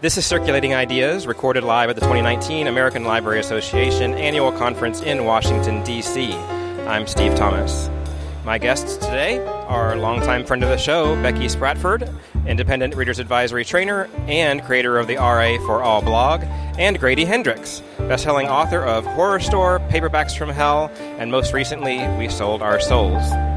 This is Circulating Ideas, recorded live at the 2019 American Library Association annual conference in Washington, D.C. I'm Steve Thomas. My guests today are longtime friend of the show, Becky Spratford, independent Readers Advisory trainer and creator of the RA for All blog, and Grady Hendrix, best-selling author of Horrorstör, Paperbacks from Hell, and most recently, We Sold Our Souls.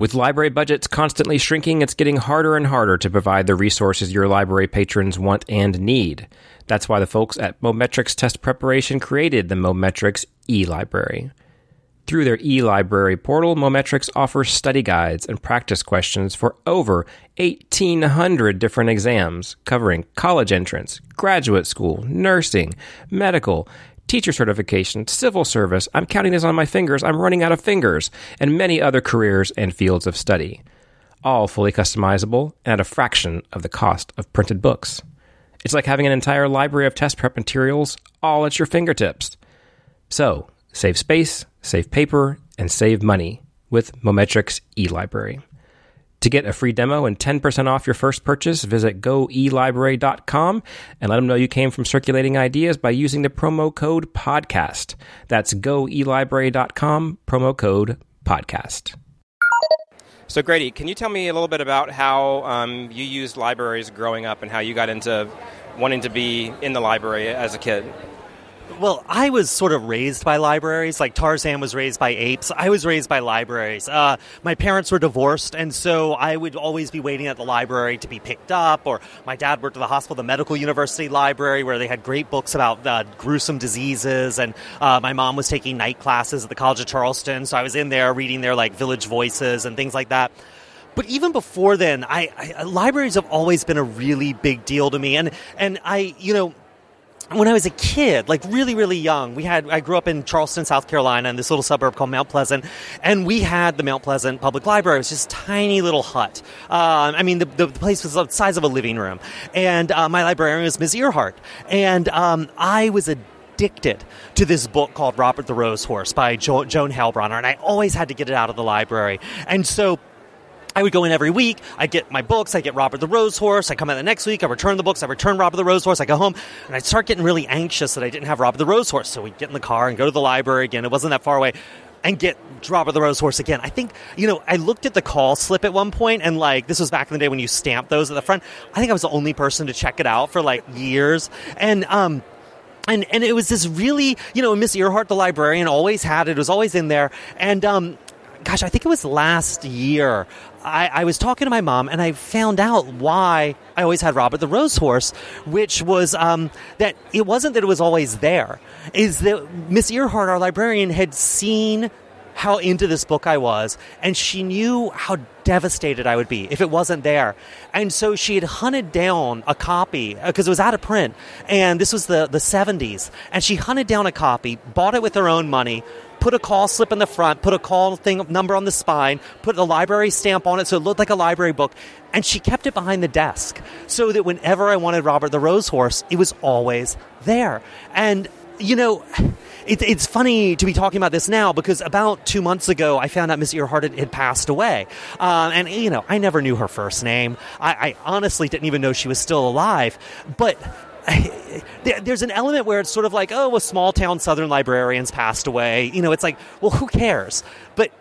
With library budgets constantly shrinking, it's getting harder and harder to provide the resources your library patrons want and need. That's why the folks at Mometrix Test Preparation created the Mometrix e-library. Through their e-library portal, Mometrix offers study guides and practice questions for over 1800 different exams covering college entrance, graduate school, nursing, medical, teacher certification, civil service, I'm counting this on my fingers, I'm running out of fingers, and many other careers and fields of study. All fully customizable and at a fraction of the cost of printed books. It's like having an entire library of test prep materials all at your fingertips. So, save space, save paper, and save money with Mometrix eLibrary. To get a free demo and 10% off your first purchase, visit goelibrary.com and let them know you came from Circulating Ideas by using the promo code PODCAST. That's goelibrary.com, promo code PODCAST. So, Grady, can you tell me a little bit about how um, you used libraries growing up and how you got into wanting to be in the library as a kid? Well, I was sort of raised by libraries, like Tarzan was raised by apes. I was raised by libraries. Uh, my parents were divorced, and so I would always be waiting at the library to be picked up. Or my dad worked at the hospital, the medical university library, where they had great books about uh, gruesome diseases. And uh, my mom was taking night classes at the College of Charleston, so I was in there reading their like Village Voices and things like that but even before then, I, I, libraries have always been a really big deal to me, and and I, you know, when I was a kid, like really, really young, we had, I grew up in Charleston, South Carolina, in this little suburb called Mount Pleasant, and we had the Mount Pleasant Public Library. It was just tiny little hut. Uh, I mean, the, the, place was the size of a living room. And uh, my librarian was Ms. Earhart. And um, I was addicted to this book called Robert the Rose Horse by jo- Joan Heilbroner, and I always had to get it out of the library. And so I would go in every week. I get my books. I get Robert the Rose Horse. I come out the next week. I return the books. I return Robert the Rose Horse. I go home and I start getting really anxious that I didn't have Robert the Rose Horse. So we get in the car and go to the library again. It wasn't that far away. And get Robert the Rose Horse again. I think, you know, I looked at the call slip at one point and like, this was back in the day when you stamped those at the front. I think I was the only person to check it out for like years. And, um, and and it was this really you know Miss Earhart the librarian always had it. It was always in there. And um, gosh, I think it was last year. I, I, was talking to my mom and I found out why I always had Robert the Rose Horse, which was um, that it wasn't that it was always there. Is that Miss Earhart, our librarian, had seen how into this book I was, and she knew how devastated I would be if it wasn't there. And so she had hunted down a copy because it was out of print, and this was the, the 70s. And she hunted down a copy, bought it with her own money, put a call slip in the front, put a call thing number on the spine, put a library stamp on it so it looked like a library book, and she kept it behind the desk so that whenever I wanted Robert the Rose Horse, it was always there. And you know, it, it's funny to be talking about this now because about two months ago, I found out Miss Earhart had, had passed away. Uh, and, you know, I never knew her first name. I, I honestly didn't even know she was still alive. But there's an element where it's sort of like, oh, a small town Southern librarian's passed away. You know, it's like, well, who cares? But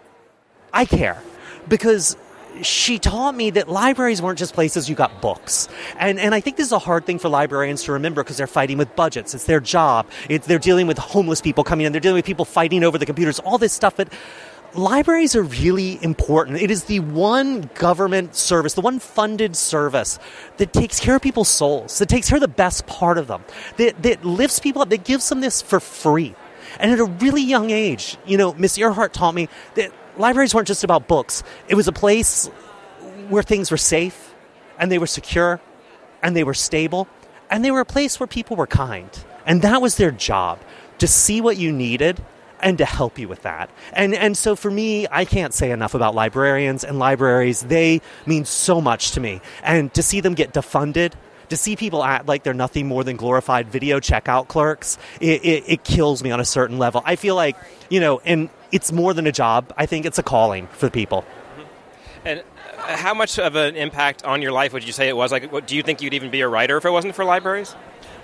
I care because she taught me that libraries weren't just places you got books. And, and I think this is a hard thing for librarians to remember because they're fighting with budgets. It's their job. They're dealing with homeless people coming in. They're dealing with people fighting over the computers, all this stuff. But libraries are really important. It is the one government service, the one funded service that takes care of people's souls, that takes care of the best part of them, that, that lifts people up, that gives them this for free. And at a really young age, you know, Miss Earhart taught me that libraries weren't just about books. It was a place where things were safe and they were secure and they were stable and they were a place where people were kind. And that was their job to see what you needed and to help you with that. And and so for me, I can't say enough about librarians and libraries. They mean so much to me. And to see them get defunded, to see people act like they're nothing more than glorified video checkout clerks, it, it, it kills me on a certain level. I feel like, you know, and it's more than a job. I think it's a calling for people. And uh, how much of an impact on your life would you say it was? Like, what, do you think you'd even be a writer if it wasn't for libraries?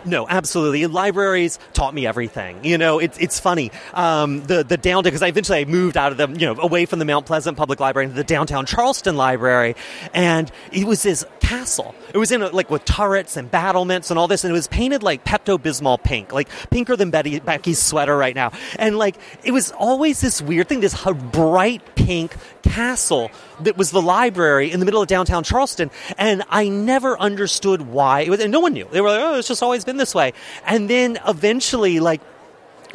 No, absolutely. Libraries taught me everything. You know, it's it's funny. Um, the the downtown because I eventually I moved out of the you know away from the Mount Pleasant Public Library into the downtown Charleston Library, and it was this castle. It was in a, like with turrets and battlements and all this, and it was painted like Pepto Bismol pink, like pinker than Betty Becky's sweater right now. And like it was always this weird thing, this bright pink castle that was the library in the middle of downtown Charleston, and I never understood why. It was, and no one knew. They were like, "Oh, it's just always been this way." And then eventually, like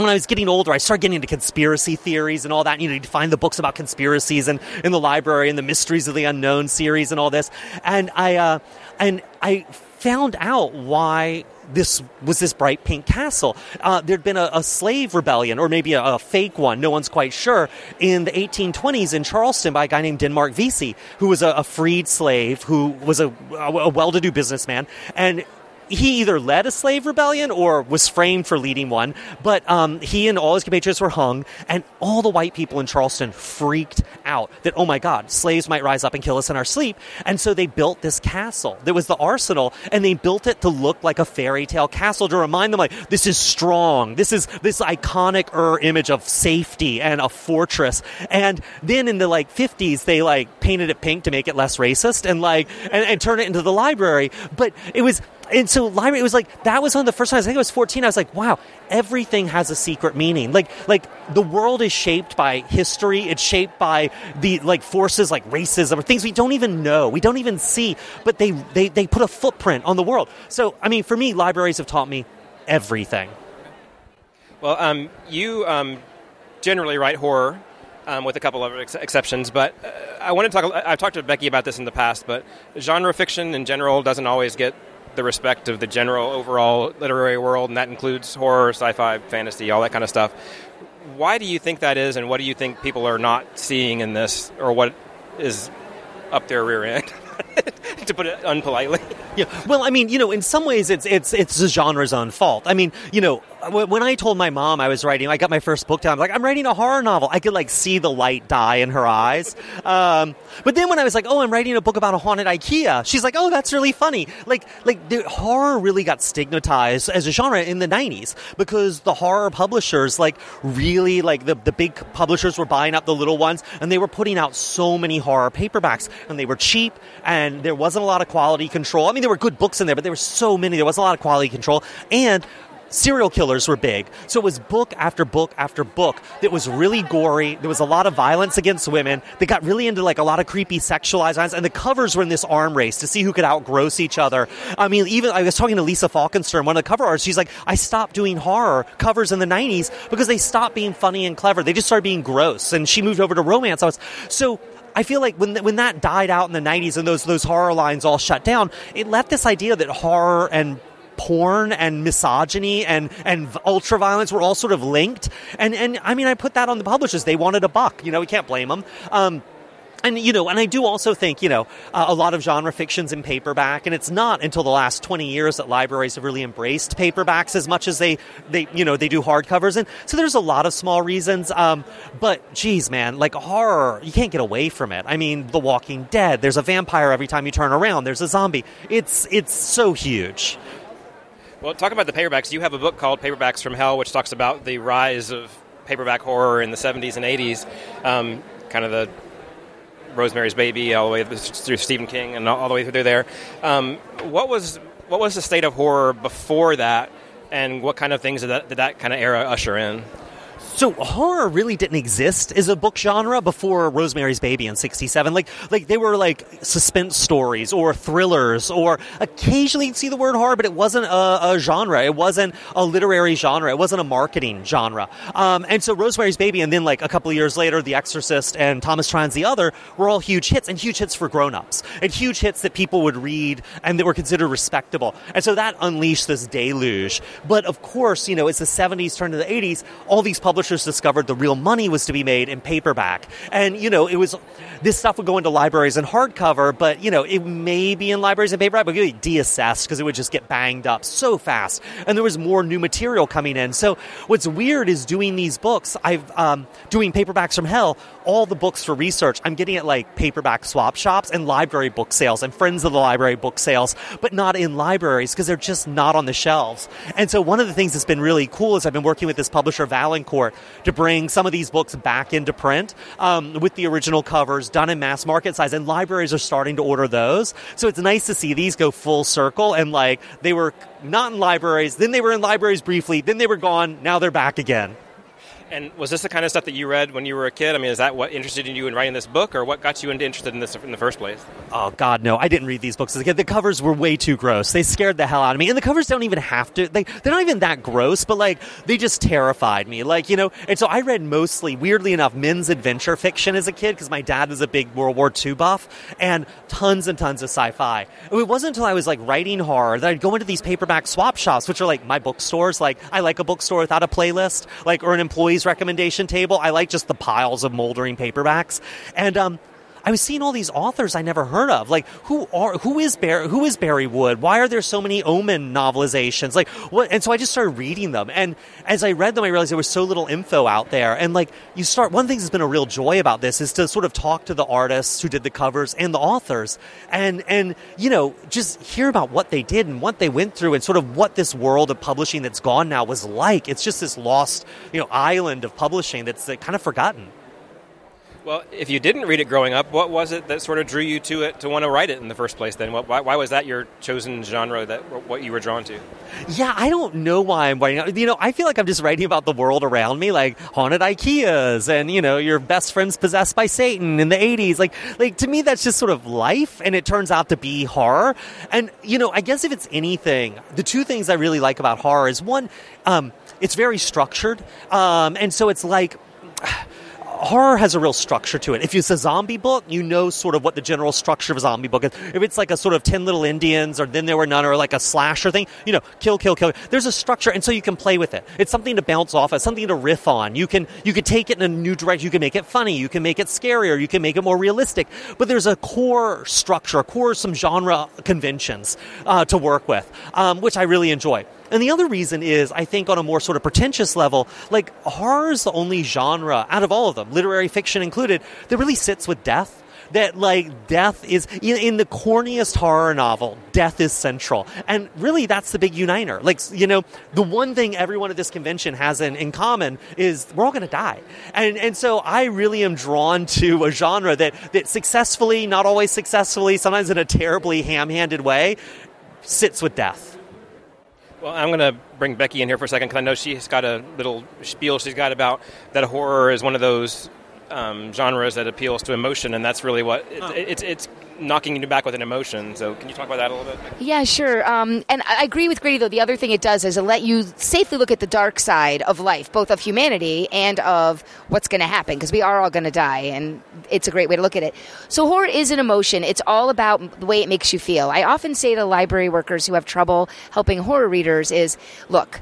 when I was getting older, I started getting into conspiracy theories and all that. And, You know, you find the books about conspiracies and in the library and the Mysteries of the Unknown series and all this. And I uh, and I found out why this was this bright pink castle. Uh, there'd been a, a, slave rebellion, or maybe a, a, fake one, no one's quite sure, in the 1820s in Charleston by a guy named Denmark Vesey, who was a, a freed slave who was a, well to do businessman. And he either led a slave rebellion or was framed for leading one, but um, he and all his compatriots were hung, and all the white people in Charleston freaked out that, oh my God, slaves might rise up and kill us in our sleep. And so they built this castle that was the arsenal, and they built it to look like a fairy tale castle to remind them, like, this is strong. This is this iconic er image of safety and a fortress. And then in the like 50s, they like painted it pink to make it less racist and like, and, and turn it into the library. But it was and so library it was like that was one of the first times i think i was 14 i was like wow everything has a secret meaning like like the world is shaped by history it's shaped by the like forces like racism or things we don't even know we don't even see but they they, they put a footprint on the world so i mean for me libraries have taught me everything well um, you um, generally write horror um, with a couple of ex- exceptions. But uh, I want to talk. I've talked to Becky about this in the past, but genre fiction in general doesn't always get the respect of the general overall literary world, and that includes horror, sci-fi, fantasy, all that kind of stuff. Why do you think that is, and what do you think people are not seeing in this, or what is up their rear end? to put it unpolitely. Yeah. Well, I mean, you know, in some ways, it's it's it's the genre's own fault. I mean, you know, when I told my mom I was writing, I got my first book down. I'm like, I'm writing a horror novel. I could like see the light die in her eyes. Um, but then when I was like, oh, I'm writing a book about a haunted IKEA, she's like, oh, that's really funny. Like, like the horror really got stigmatized as a genre in the 90s because the horror publishers, like, really, like the the big publishers were buying up the little ones, and they were putting out so many horror paperbacks, and they were cheap, and there wasn't a lot of quality control. I mean, there were good books in there, but there were so many. There wasn't a lot of quality control, and serial killers were big. So it was book after book after book that was really gory. There was a lot of violence against women. They got really into like a lot of creepy sexualized lines, and the covers were in this arm race to see who could outgross each other. I mean, even I was talking to Lisa Falkenstern, one of the cover artists. She's like, I stopped doing horror covers in the '90s because they stopped being funny and clever. They just started being gross, and she moved over to romance. I was so I feel like when when that died out in the 90s and those those horror lines all shut down, it left this idea that horror and porn and misogyny and and ultra violence were all sort of linked. And and I mean, I put that on the publishers. They wanted a buck. You know, we can't blame them. Um, and you know, and I do also think you know uh, a lot of genre fictions in paperback, and it's not until the last twenty years that libraries have really embraced paperbacks as much as they they you know they do hardcovers, and so there's a lot of small reasons. Um, but geez, man, like horror, you can't get away from it. I mean, The Walking Dead, there's a vampire every time you turn around. There's a zombie. It's it's so huge. Well, talk about the paperbacks. You have a book called Paperbacks from Hell, which talks about the rise of paperback horror in the 70s and 80s, um, kind of the Rosemary's Baby all the way through Stephen King and all the way through there. Um, what was what was the state of horror before that, and what kind of things did that, did that kind of era usher in? So horror really didn't exist as a book genre before Rosemary's Baby in '67. Like, like they were like suspense stories or thrillers, or occasionally you'd see the word horror, but it wasn't a, a genre. It wasn't a literary genre. It wasn't a marketing genre. Um, and so Rosemary's Baby, and then like a couple of years later, The Exorcist and Thomas Tryon's the Other were all huge hits, and huge hits for grown-ups, and huge hits that people would read and that were considered respectable. And so that unleashed this deluge. But of course, you know, as the '70s turned to the '80s, all these publishers discovered the real money was to be made in paperback. And, you know, it was, this stuff would go into libraries in hardcover, but, you know, it may be in libraries in paperback, but it would be deassessed because it would just get banged up so fast. And there was more new material coming in. So what's weird is doing these books, I've, um, doing paperbacks from hell, all the books for research, I'm getting at like paperback swap shops and library book sales and friends of the library book sales, but not in libraries because they're just not on the shelves. And so one of the things that's been really cool is I've been working with this publisher, Valancourt, to bring some of these books back into print um, with the original covers done in mass market size, and libraries are starting to order those. So it's nice to see these go full circle and like they were not in libraries, then they were in libraries briefly, then they were gone, now they're back again. And was this the kind of stuff that you read when you were a kid? I mean, is that what interested you in writing this book, or what got you into interested in this in the first place? Oh God, no! I didn't read these books as a kid. The covers were way too gross. They scared the hell out of me, and the covers don't even have to. They they're not even that gross, but like they just terrified me. Like you know, and so I read mostly, weirdly enough, men's adventure fiction as a kid because my dad was a big World War II buff, and tons and tons of sci-fi. It wasn't until I was like writing horror that I'd go into these paperback swap shops, which are like my bookstores. Like I like a bookstore without a playlist, like or an employee's recommendation table. I like just the piles of moldering paperbacks. And um, I was seeing all these authors I never heard of. Like, who are who is Bari who is Bari Wood? Why are there so many Omen novelizations? Like, what? And so I just started reading them. And as I read them, I realized there was so little info out there. And like, you start. One thing that's been a real joy about this is to sort of talk to the artists who did the covers and the authors, and and you know just hear about what they did and what they went through, and sort of what this world of publishing that's gone now was like. It's just this lost you know island of publishing that's kind of forgotten. Well, if you didn't read it growing up, what was it that sort of drew you to it to want to write it in the first place? Then, why, why was that your chosen genre that what you were drawn to? Yeah, I don't know why I'm writing. You know, I feel like I'm just writing about the world around me, like haunted IKEAs, and you know, your best friend's possessed by Satan in the '80s. Like, like to me, that's just sort of life, and it turns out to be horror. And you know, I guess if it's anything, the two things I really like about horror is one, um, it's very structured, um, and so it's like horror has a real structure to it. If it's a zombie book, you know sort of what the general structure of a zombie book is. If it's like a sort of 10 Little Indians or Then There Were None or like a slasher thing, you know, kill, kill, kill. There's a structure, and so you can play with it. It's something to bounce off of, something to riff on. You can, you can take it in a new direction. You can make it funny. You can make it scarier. You can make it more realistic. But there's a core structure, a core some genre conventions uh, to work with, um, which I really enjoy. And the other reason is, I think, on a more sort of pretentious level, like horror is the only genre out of all of them, literary fiction included, that really sits with death. That like death is in, the corniest horror novel, death is central, and really that's the big uniter. Like you know, the one thing everyone at this convention has in, in common is we're all going to die, and and so I really am drawn to a genre that that successfully, not always successfully, sometimes in a terribly ham-handed way, sits with death. Well, I'm going to bring Becky in here for a second because I know she's got a little spiel she's got about that horror is one of those um, genres that appeals to emotion, and that's really what it, it's it's knocking you back with an emotion. So, can you talk about that a little bit? Yeah, sure. Um, and I agree with Grady, though. The other thing it does is it let you safely look at the dark side of life, both of humanity and of what's going to happen, because we are all going to die, and it's a great way to look at it. So, horror is an emotion. It's all about the way it makes you feel. I often say to library workers who have trouble helping horror readers is, look,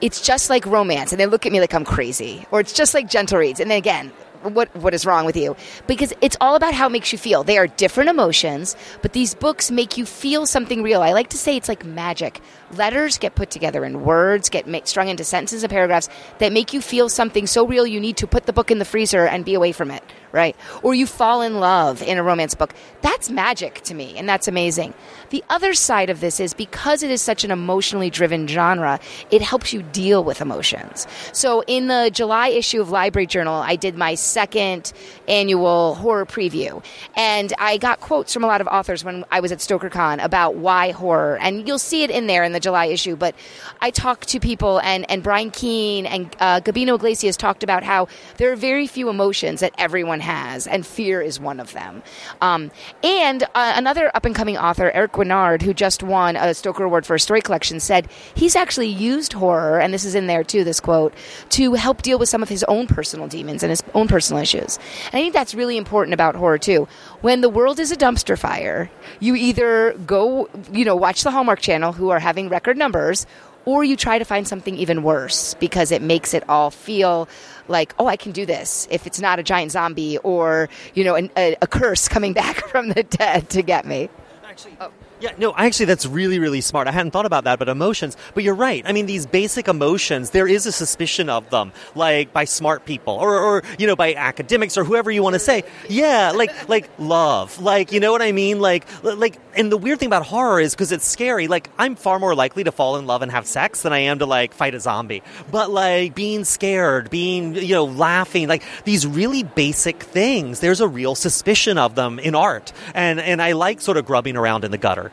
it's just like romance and they look at me like i'm crazy or it's just like gentle reads and then again what what is wrong with you. Because it's all about how it makes you feel. They are different emotions but these books make you feel something real. I like to say it's like magic letters get put together in words get strung into sentences and paragraphs that make you feel something so real you need to put the book in the freezer and be away from it right or you fall in love in a romance book that's magic to me and that's amazing the other side of this is because it is such an emotionally driven genre, it helps you deal with emotions. So in the July issue of Library Journal, I did my second annual horror preview. And I got quotes from a lot of authors when I was at StokerCon about why horror. And you'll see it in there in the July issue. But I talked to people, and, and Brian Keene and uh, Gabino Iglesias talked about how there are very few emotions that everyone has, and fear is one of them. Um, and uh, another up and coming author, Eric Guignard, who just won a Stoker Award for a story collection, said he's actually used horror, and this is in there too, this quote, to help deal with some of his own personal demons and his own personal issues. And I think that's really important about horror too. When the world is a dumpster fire, you either go, you know, watch the Hallmark Channel, who are having record numbers, or you try to find something even worse because it makes it all feel like, oh, I can do this if it's not a giant zombie or, you know, an, a, a curse coming back from the dead to get me. Actually, oh. Yeah, no, actually, that's really, really smart. I hadn't thought about that, but emotions. But you're right. I mean, these basic emotions, there is a suspicion of them, like by smart people or, or you know, by academics or whoever you want to say. Yeah, like, like love. Like, you know what I mean? Like, like, and the weird thing about horror is because it's scary, like, I'm far more likely to fall in love and have sex than I am to, like, fight a zombie. But, like, being scared, being, you know, laughing, like, these really basic things, there's a real suspicion of them in art. And, and I like sort of grubbing around in the gutter.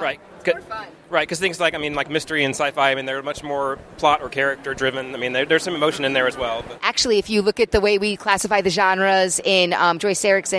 Right. Good. Right, because things like I mean, like mystery and sci-fi. I mean, they're much more plot or character driven. I mean, there's some emotion in there as well. But. Actually, if you look at the way we classify the genres in um, Joyce Saricks,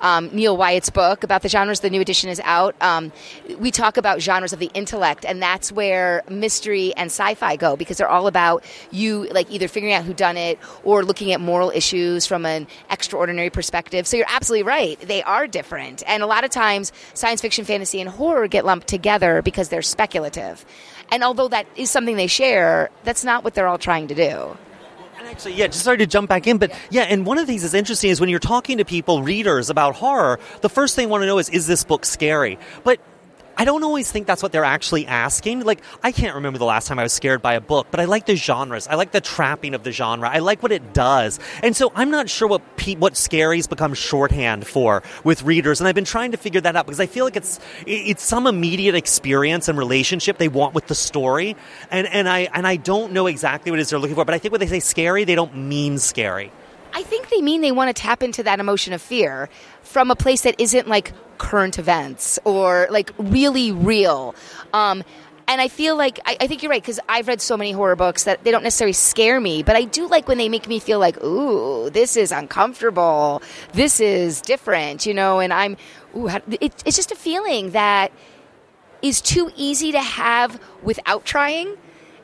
um, Neal Wyatt's book about the genres, the new edition is out. Um, we talk about genres of the intellect, and that's where mystery and sci-fi go because they're all about you, like either figuring out who done it or looking at moral issues from an extraordinary perspective. So you're absolutely right; they are different, and a lot of times science fiction, fantasy, and horror get lumped together because they're speculative. And although that is something they share, that's not what they're all trying to do. And actually, yeah, just sorry to jump back in, but yeah, and one of the things that's interesting is when you're talking to people, readers about horror, the first thing they want to know is, is this book scary? But I don't always think that's what they're actually asking. Like, I can't remember the last time I was scared by a book, but I like the genres. I like the trapping of the genre. I like what it does. And so I'm not sure what pe- what scaries become shorthand for with readers. And I've been trying to figure that out because I feel like it's it's some immediate experience and relationship they want with the story. And and I and I don't know exactly what it is they're looking for, but I think when they say scary, they don't mean scary. I think they mean they want to tap into that emotion of fear from a place that isn't like current events or like really real. Um, and I feel like I, I think you're right because I've read so many horror books that they don't necessarily scare me, but I do like when they make me feel like, ooh, this is uncomfortable, this is different, you know. And I'm, ooh, it, it's just a feeling that is too easy to have without trying,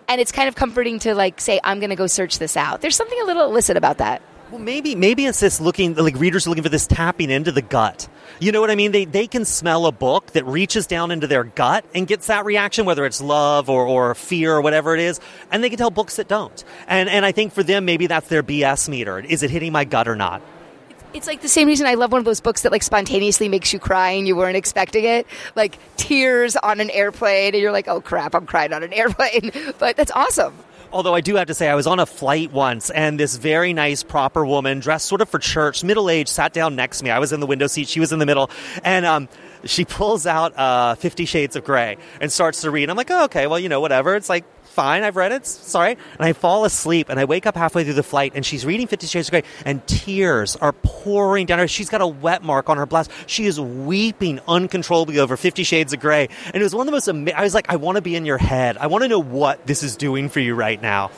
and it's kind of comforting to like say, I'm going to go search this out. There's something a little illicit about that. Well, maybe maybe it's this looking like readers are looking for this tapping into the gut. You know what I mean? They they can smell a book that reaches down into their gut and gets that reaction, whether it's love or, or fear or whatever it is, and they can tell books that don't. And and I think for them, maybe that's their BS meter. Is it hitting my gut or not? It's like the same reason I love one of those books that like spontaneously makes you cry and you weren't expecting it. Like tears on an airplane and you're like, oh crap, I'm crying on an airplane. But that's awesome. Although I do have to say, I was on a flight once, and this very nice, proper woman, dressed sort of for church, middle aged, sat down next to me. I was in the window seat; she was in the middle, and um, she pulls out uh, Fifty Shades of Grey and starts to read. I'm like, oh, okay, well, you know, whatever. It's like fine, I've read it, sorry. And I fall asleep and I wake up halfway through the flight and she's reading Fifty Shades of Grey and tears are pouring down her. She's got a wet mark on her blouse. She is weeping uncontrollably over Fifty Shades of Grey. And it was one of the most, I was like, I want to be in your head. I want to know what this is doing for you right now.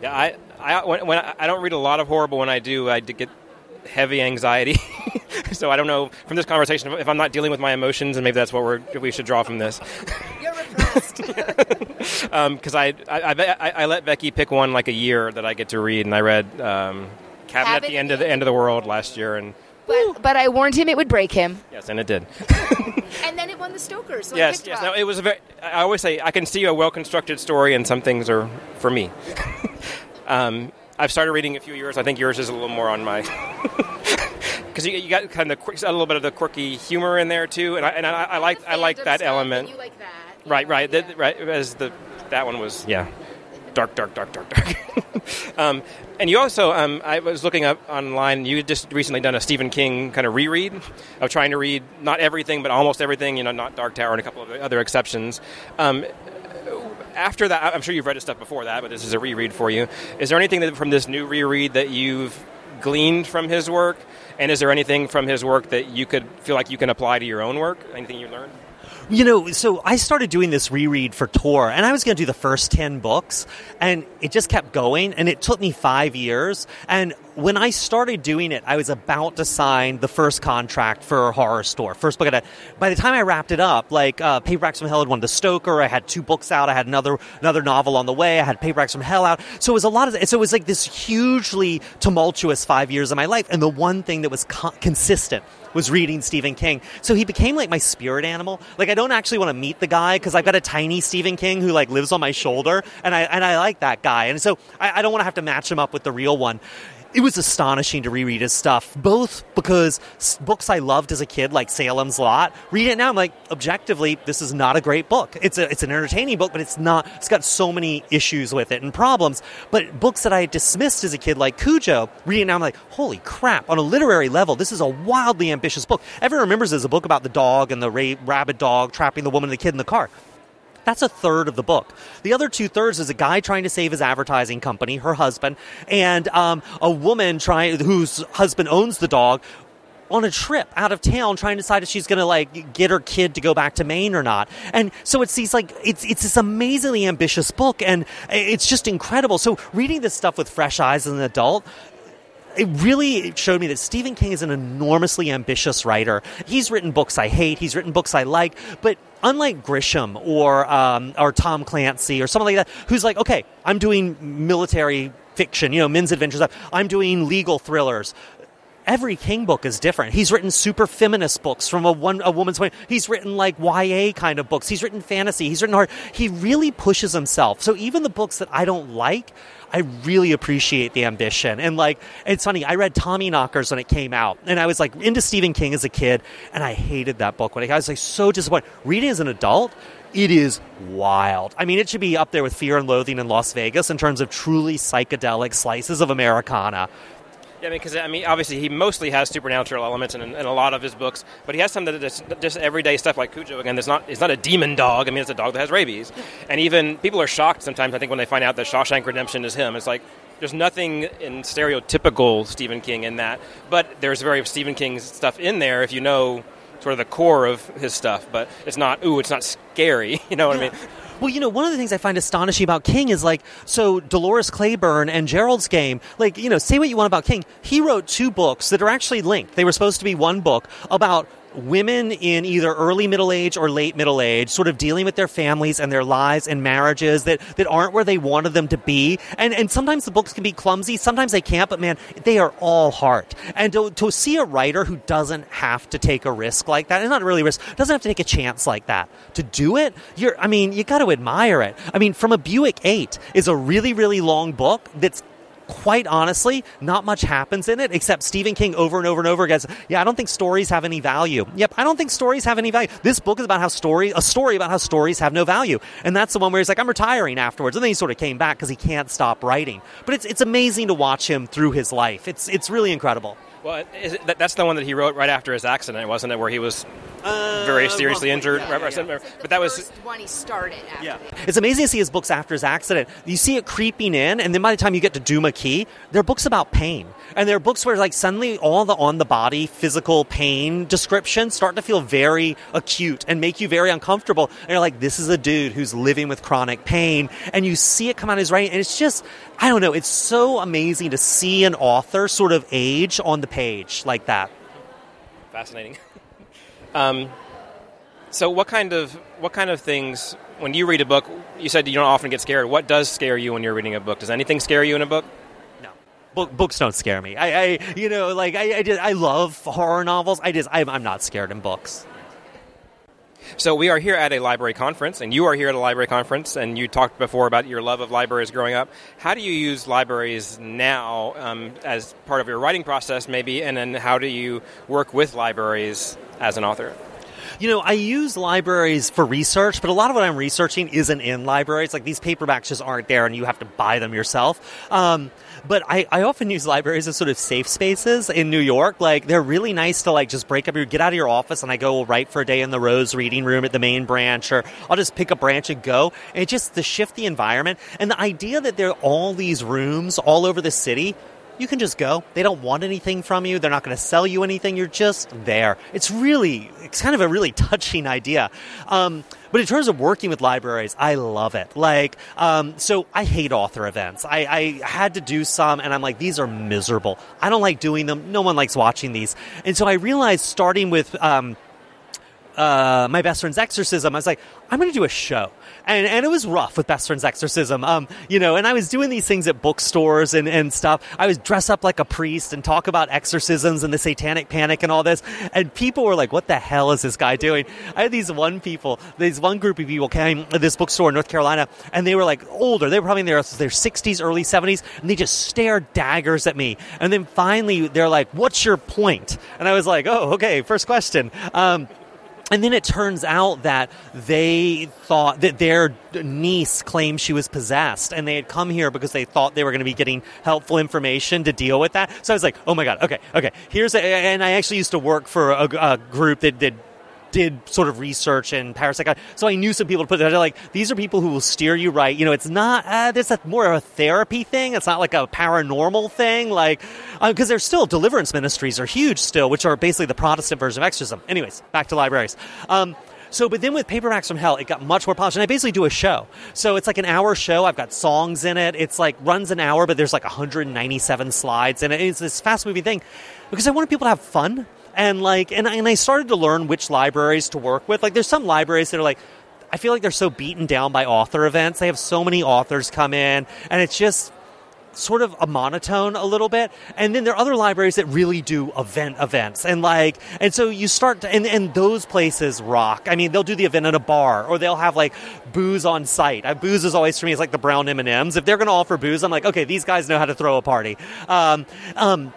Yeah, I, I, when, when I, I don't read a lot of horror, but when I do, I get heavy anxiety. so I don't know from this conversation if I'm not dealing with my emotions, and maybe that's what we're, we should draw from this. You're repressed. Because um, I, I, I, I, let Becky pick one like a year that I get to read, and I read um, Cabin, Cabin at the End of the End of the World last year, and. But, but I warned him it would break him. Yes, and it did. and then it won the Stoker. So yes, yes. Now it was a very. I always say I can see a well constructed story, and some things are for me. um, I've started reading a few yours. I think yours is a little more on my because you, you, got kind of a little bit of the quirky humor in there too, and I, and I, I like I like that element. You like that, right? Right, yeah. the, right. As the that one was, yeah, dark, dark, dark, dark, dark. um, and you also, um, I was looking up online. You just recently done a Stephen King kind of reread of trying to read not everything, but almost everything. You know, not Dark Tower and a couple of other exceptions. Um, after that, I'm sure you've read his stuff before that, but this is a reread for you. Is there anything that, from this new reread that you've gleaned from his work? And is there anything from his work that you could feel like you can apply to your own work? Anything you learned? You know, so I started doing this reread for Tor, and I was going to do the first 10 books, and it just kept going, and it took me five years. And when I started doing it, I was about to sign the first contract for a Horrorstör. First book. I by the time I wrapped it up, like uh, Paperbacks from Hell had won the Stoker. I had two books out. I had another another novel on the way. I had Paperbacks from Hell out. So it was a lot of. So it was like this hugely tumultuous five years of my life. And the one thing that was co- consistent was reading Stephen King. So he became like my spirit animal. Like I don't actually want to meet the guy because I've got a tiny Stephen King who like lives on my shoulder, and I and I like that guy. And so I, I don't want to have to match him up with the real one it was astonishing to reread his stuff, both because books I loved as a kid, like Salem's Lot, read it now, I'm like, objectively, this is not a great book. It's a, it's an entertaining book, but it's not, it's got so many issues with it and problems. But books that I dismissed as a kid, like Cujo, reading now, I'm like, holy crap, on a literary level, this is a wildly ambitious book. Everyone remembers there's a book about the dog and the ra- rabid dog trapping the woman and the kid in the car. That's a third of the book. The other two thirds is a guy trying to save his advertising company, her husband, and um, a woman trying whose husband owns the dog on a trip out of town trying to decide if she's going to like get her kid to go back to Maine or not. And so it's these like it's it's this amazingly ambitious book and it's just incredible. So reading this stuff with fresh eyes as an adult it really showed me that Stephen King is an enormously ambitious writer. He's written books I hate, he's written books I like, but unlike Grisham or um, or Tom Clancy or something like that, who's like, okay, I'm doing military fiction, you know, men's adventure stuff. I'm doing legal thrillers. Every King book is different. He's written super feminist books from a one a woman's point. He's written like YA kind of books. He's written fantasy. He's written hard. He really pushes himself. So even the books that I don't like, I really appreciate the ambition. And like, it's funny, I read Tommyknockers when it came out, and I was like into Stephen King as a kid, and I hated that book when I was like so disappointed. Reading as an adult, it is wild. I mean, it should be up there with Fear and Loathing in Las Vegas in terms of truly psychedelic slices of Americana. Yeah, I mean, because I mean, obviously, he mostly has supernatural elements in, in, a lot of his books, but he has some that is just everyday stuff like Cujo. Again, it's not it's not a demon dog. I mean, it's a dog that has rabies, and even people are shocked sometimes. I think when they find out that Shawshank Redemption is him, it's like there's nothing in stereotypical Stephen King in that, but there's very Stephen King stuff in there if you know sort of the core of his stuff. But it's not ooh, it's not scary. You know what yeah. I mean? Well, you know, one of the things I find astonishing about King is like, so Dolores Claiborne and Gerald's Game, like, you know, say what you want about King. He wrote two books that are actually linked. They were supposed to be one book about women in either early middle age or late middle age, sort of dealing with their families and their lives and marriages that, that aren't where they wanted them to be. And, and sometimes the books can be clumsy, sometimes they can't, but man, they are all heart. And to, to see a writer who doesn't have to take a risk like that, and not really risk, doesn't have to take a chance like that to do it, you're, I mean, you got to admire it. I mean, From a Buick 8 is a really, really long book that's quite honestly, not much happens in it except Stephen King over and over and over again. Yeah, I don't think stories have any value. Yep, I don't think stories have any value. This book is about how story, a story about how stories have no value, and that's the one where he's like, I'm retiring afterwards, and then he sort of came back because he can't stop writing. But it's it's amazing to watch him through his life. It's it's really incredible. Well, it, that's the one that he wrote right after his accident, wasn't it? Where he was uh, very seriously injured. Yeah, yeah, yeah. But that was one he started. After. Yeah, it's amazing to see his books after his accident. You see it creeping in, and then by the time you get to Duma Key, they're books about pain, and they're books where like suddenly all the on the body physical pain descriptions start to feel very acute and make you very uncomfortable. And you're like, this is a dude who's living with chronic pain, and you see it come out of his writing, and it's just I don't know. It's so amazing to see an author sort of age on the page like that. Fascinating. Um, so, what kind of what kind of things when you read a book? You said you don't often get scared. What does scare you when you're reading a book? Does anything scare you in a book? No, book, books don't scare me. I, I you know, like I, I, just, I love horror novels. I just, I'm, I'm not scared in books. So we are here at a library conference, and you are here at a library conference, and you talked before about your love of libraries growing up. How do you use libraries now um, as part of your writing process, maybe, and then how do you work with libraries as an author? You know, I use libraries for research, but a lot of what I'm researching isn't in libraries. Like these paperbacks just aren't there, and you have to buy them yourself. Um, but I, I often use libraries as sort of safe spaces in New York. Like they're really nice to like just break up your get out of your office and I go write for a day in the Rose reading room at the main branch or I'll just pick a branch and go. And just to shift the environment and the idea that there are all these rooms all over the city you can just go. They don't want anything from you. They're not going to sell you anything. You're just there. It's really, it's kind of a really touching idea. Um, But in terms of working with libraries, I love it. Like, um, so I hate author events. I, I had to do some, and I'm like, these are miserable. I don't like doing them. No one likes watching these. And so I realized starting with um, uh, my best friend's exorcism, I was like, I'm going to do a show. And, and it was rough with best friend's exorcism. Um, you know, and I was doing these things at bookstores and, and stuff. I was dress up like a priest and talk about exorcisms and the satanic panic and all this. And people were like, what the hell is this guy doing? I had these one people, these one group of people came to this bookstore in North Carolina and they were like older. They were probably in their, their 60s, early 70s, and they just stared daggers at me. And then finally they're like, what's your point? And I was like, oh, okay, first question. Um, and then it turns out that they thought that their niece claimed she was possessed, and they had come here because they thought they were going to be getting helpful information to deal with that. So I was like, "Oh my god, okay, okay." Here's a, and I actually used to work for a, a group that did did sort of research in parapsychology, so I knew some people to put there. Like these are people who will steer you right. You know, it's not uh, this is more of a therapy thing. It's not like a paranormal thing. Like because uh, there's still deliverance ministries are huge still, which are basically the Protestant version of exorcism. Anyways, back to libraries. Um, so, but then with Paperbacks from Hell, it got much more polished. And I basically do a show. So it's like an hour show. I've got songs in it. It's like runs an hour, but there's like 197 slides. And it's this fast moving thing because I wanted people to have fun and like and I, and I started to learn which libraries to work with. Like there's some libraries that are like i feel like they're so beaten down by author events. They have so many authors come in and it's just sort of a monotone a little bit. And then there are other libraries that really do event events. And like and so you start to and, and those places rock. I mean they'll do the event in a bar or they'll have like booze on site. Uh, booze is always for me it's like the brown m&ms if they're going to offer booze i'm like okay these guys know how to throw a party. Um, um,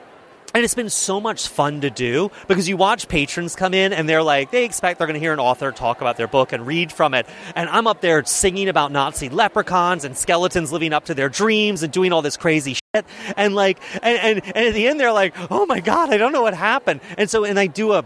and it's been so much fun to do because you watch patrons come in and they're like, they expect they're going to hear an author talk about their book and read from it. And I'm up there singing about Nazi leprechauns and skeletons living up to their dreams and doing all this crazy shit. And like, and, and, and at the end, they're like, oh my God, I don't know what happened. And so, and I do a,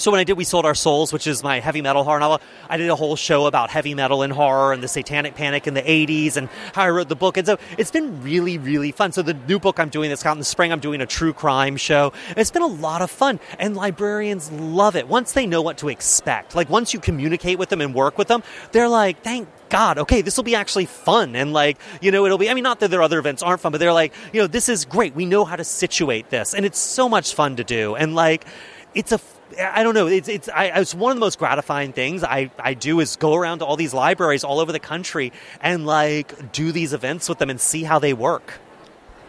so when I did We Sold Our Souls, which is my heavy metal horror novel, I did a whole show about heavy metal and horror and the satanic panic in the 80s and how I wrote the book. And so it's been really, really fun. So the new book I'm doing that's out in the spring, I'm doing a true crime show. It's been a lot of fun. And librarians love it once they know what to expect. Like once you communicate with them and work with them, they're like, thank God, okay, this will be actually fun. And like, you know, it'll be, I mean, not that their other events aren't fun, but they're like, you know, this is great. We know how to situate this. And it's so much fun to do. And like, it's a I don't know. It's it's I, it's one of the most gratifying things I, I do is go around to all these libraries all over the country and like do these events with them and see how they work.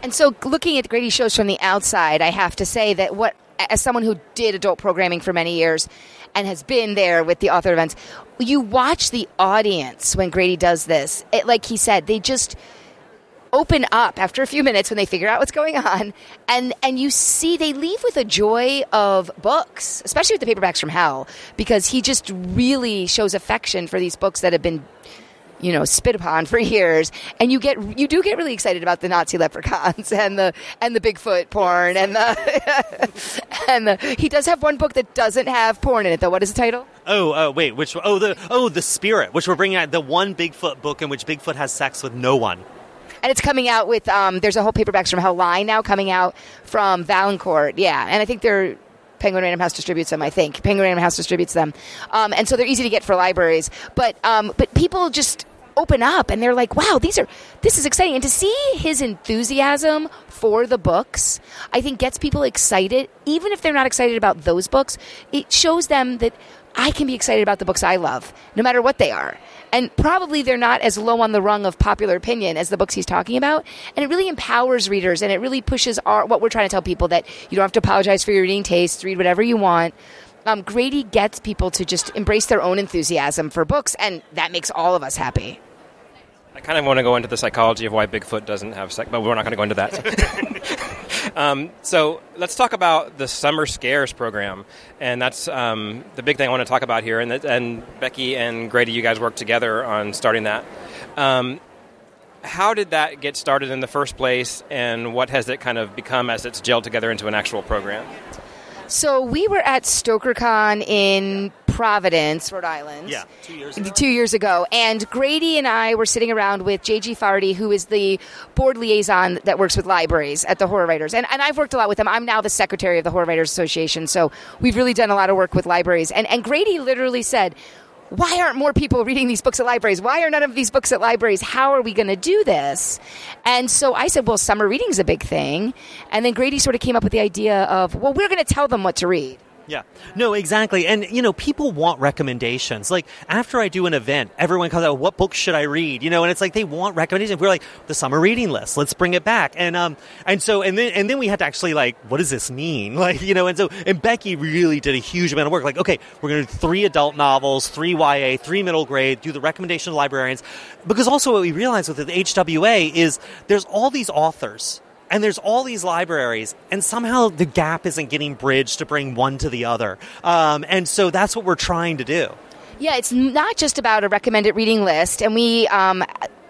And so, looking at Grady shows from the outside, I have to say that what, as someone who did adult programming for many years and has been there with the author events, you watch the audience when Grady does this. It, like he said, they just open up after a few minutes when they figure out what's going on. And and you see they leave with a joy of books especially with the paperbacks from hell because he just really shows affection for these books that have been you know spit upon for years. And you get you do get really excited about the nazi leprechauns and the and the bigfoot porn and the and the he does have one book that doesn't have porn in it though. What is the title? Oh uh, wait which oh the oh the spirit which we're bringing out the one bigfoot book in which bigfoot has sex with no one and it's coming out with um, there's a whole paperbacks from hell line now coming out from Valancourt. Yeah, and I think they're Penguin Random House distributes them. I think Penguin Random House distributes them, um, and so they're easy to get for libraries. But um, but people just open up and they're like, "Wow, these are this is exciting." And to see his enthusiasm for the books, I think gets people excited, even if they're not excited about those books. It shows them that I can be excited about the books I love, no matter what they are. And probably they're not as low on the rung of popular opinion as the books he's talking about. And it really empowers readers and it really pushes our, what we're trying to tell people that you don't have to apologize for your reading tastes, read whatever you want. Um, Grady gets people to just embrace their own enthusiasm for books, and that makes all of us happy. I kind of want to go into the psychology of why Bigfoot doesn't have sex, but we're not going to go into that. um, so let's talk about the Summer Scares program, and that's um, the big thing I want to talk about here. And, and, Becky and Grady, you guys worked together on starting that. Um, how did that get started in the first place, and what has it kind of become as it's gelled together into an actual program? So we were at StokerCon in Providence, Rhode Island. Yeah, two years ago. Two years ago. And Grady and I were sitting around with J.G. Faherty, who is the board liaison that works with libraries at the Horror Writers. And, and I've worked a lot with them. I'm now the secretary of the Horror Writers Association. So we've really done a lot of work with libraries. And, and Grady literally said, why aren't more people reading these books at libraries? Why are none of these books at libraries? How are we going to do this? And so I said, well, summer reading is a big thing. And then Grady sort of came up with the idea of, well, we're going to tell them what to read. Yeah. No, exactly. And, you know, people want recommendations. Like, after I do an event, everyone comes out, what books should I read? You know, and it's like they want recommendations. We're like, the summer reading list, let's bring it back. And, um, and so, and then, and then we had to actually, like, what does this mean? Like, you know, and so, and Becky really did a huge amount of work. Like, okay, we're going to do three adult novels, three YA, three middle grade, do the recommendation of librarians. Because also what we realized with the HWA is there's all these authors and there's all these libraries, and somehow the gap isn't getting bridged to bring one to the other. Um, and so that's what we're trying to do. Yeah, it's not just about a recommended reading list, and we. Um,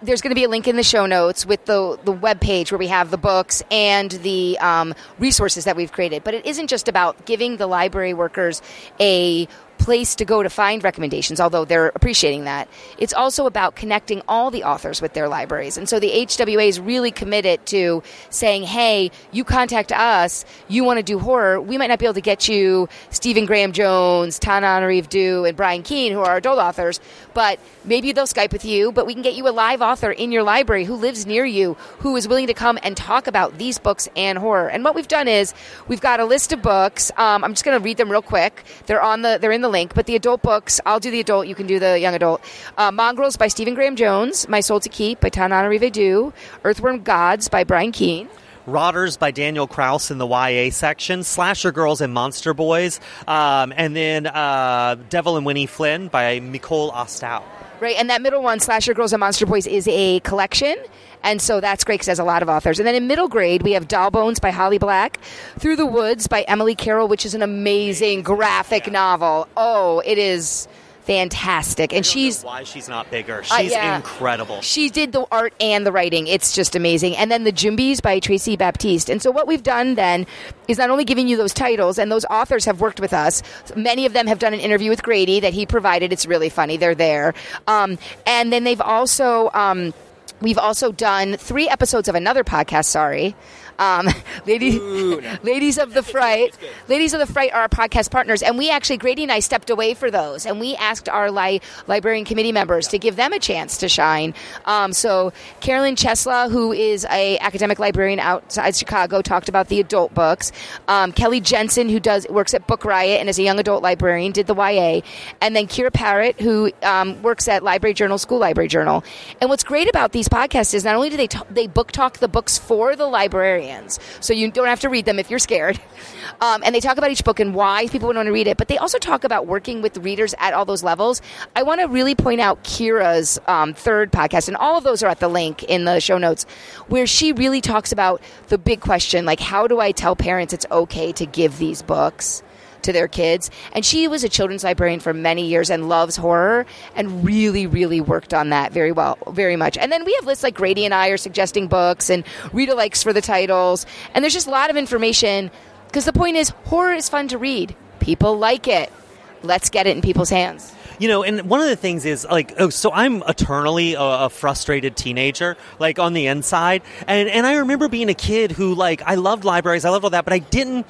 there's going to be a link in the show notes with the the web page where we have the books and the um, resources that we've created. But it isn't just about giving the library workers a place to go to find recommendations, although they're appreciating that. It's also about connecting all the authors with their libraries. And so the HWA is really committed to saying, hey, you contact us, you want to do horror, we might not be able to get you Stephen Graham Jones, Tananarive Due, and Brian Keene, who are adult authors, but maybe they'll Skype with you, but we can get you a live author in your library who lives near you, who is willing to come and talk about these books and horror. And what we've done is we've got a list of books. Um, I'm just going to read them real quick. They're on the they're in the link, but the adult books, I'll do the adult, you can do the young adult. Uh, Mongrels by Stephen Graham Jones, My Soul to Keep by Tananarive Due, Earthworm Gods by Brian Keene. Rotters by Daniel Kraus in the YA section, Slasher Girls and Monster Boys, um, and then uh, Devil and Winnie Flynn by Nicole Ostow. Right, and that middle one, Slasher Girls and Monster Boys, is a collection. And so that's great because it has a lot of authors. And then in middle grade, we have Doll Bones by Holly Black, Through the Woods by Emily Carroll, which is an amazing graphic novel. Oh, it is fantastic. And she's why she's not bigger. She's uh, yeah. incredible. She did the art and the writing. It's just amazing. And then the Jumbies by Tracy Baptiste. And so what we've done then is not only giving you those titles, and those authors have worked with us. Many of them have done an interview with Grady that he provided. It's really funny. They're there. Um, and then they've also. Um, We've also done three episodes of another podcast. Sorry, um, ladies, Ooh, no. ladies of the fright, ladies of the fright are our podcast partners, and we actually Grady and I stepped away for those, and we asked our li- librarian committee members to give them a chance to shine. Um, so Carolyn Ciesla, who is a academic librarian outside Chicago, talked about the adult books. Um, Kelly Jensen, who does works at Book Riot and is a young adult librarian, did the YA, and then Kiera Parrott, who um, works at Library Journal, School Library Journal. And what's great about these podcasts is not only do they t- they book talk the books for the librarian so you don't have to read them if you're scared. Um, and they talk about each book and why people would want to read it. But they also talk about working with readers at all those levels. I want to really point out Kiera's um, third podcast, and all of those are at the link in the show notes, where she really talks about the big question like, how do I tell parents it's okay to give these books? To their kids. And she was a children's librarian for many years and loves horror and really, really worked on that very well, very much. And then we have lists like Grady and I are suggesting books and read-alikes for the titles. And there's just a lot of information because the point is horror is fun to read. People like it. Let's get it in people's hands you know, and one of the things is like, oh, so I'm eternally a, a, frustrated teenager, like on the inside, and and I remember being a kid who like I loved libraries, I loved all that, but I didn't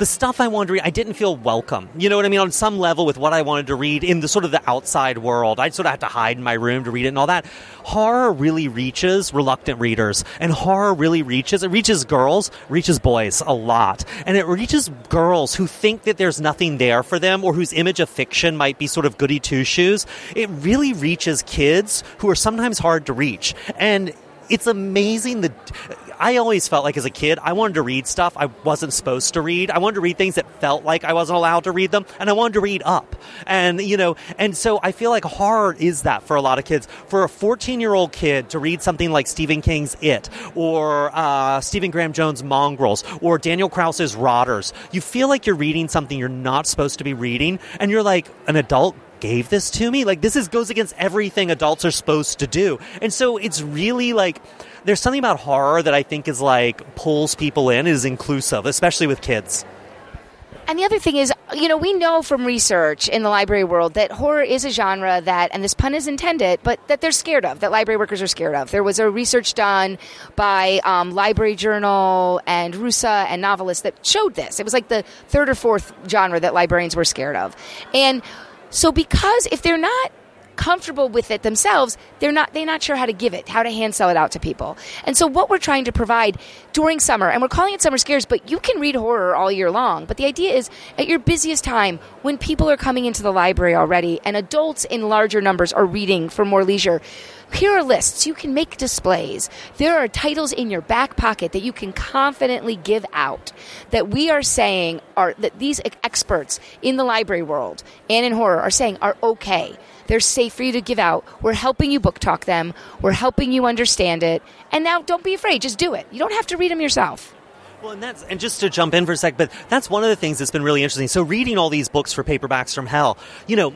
the stuff I wanted to read, I didn't feel welcome. You know what I mean? On some level, with what I wanted to read in the sort of the outside world, I'd sort of have to hide in my room to read it and all that. Horror really reaches reluctant readers, and horror really reaches it reaches girls, reaches boys a lot, and it reaches girls who think that there's nothing there for them or whose image of fiction might be sort of goody two shoes. It really reaches kids who are sometimes hard to reach, and it's amazing the I always felt like as a kid, I wanted to read stuff I wasn't supposed to read. I wanted to read things that felt like I wasn't allowed to read them, and I wanted to read up. And, you know, and so I feel like horror is that for a lot of kids. For a 14 year old kid to read something like Stephen King's It, or uh, Stephen Graham Jones' Mongrels, or Daniel Kraus's Rotters, you feel like you're reading something you're not supposed to be reading, and you're like, an adult gave this to me? Like, this is, goes against everything adults are supposed to do. And so it's really like, there's something about horror that I think is like pulls people in, is inclusive, especially with kids. And the other thing is, you know, we know from research in the library world that horror is a genre that, and this pun is intended, but that they're scared of, that library workers are scared of. There was a research done by um, Library Journal and RUSA and NoveList that showed this. It was like the third or fourth genre that librarians were scared of. And so, because if they're not comfortable with it themselves, they're not they're not sure how to give it, how to hand sell it out to people. And so what we're trying to provide during summer, and we're calling it summer scares, but you can read horror all year long. But the idea is at your busiest time when people are coming into the library already and adults in larger numbers are reading for more leisure here are lists. You can make displays. There are titles in your back pocket that you can confidently give out that we are saying are that these experts in the library world and in horror are saying are okay. They're safe for you to give out. We're helping you book talk them. We're helping you understand it. And now don't be afraid. Just do it. You don't have to read them yourself. Well, and that's and just to jump in for a sec, but that's one of the things that's been really interesting. So, reading all these books for paperbacks from hell, you know,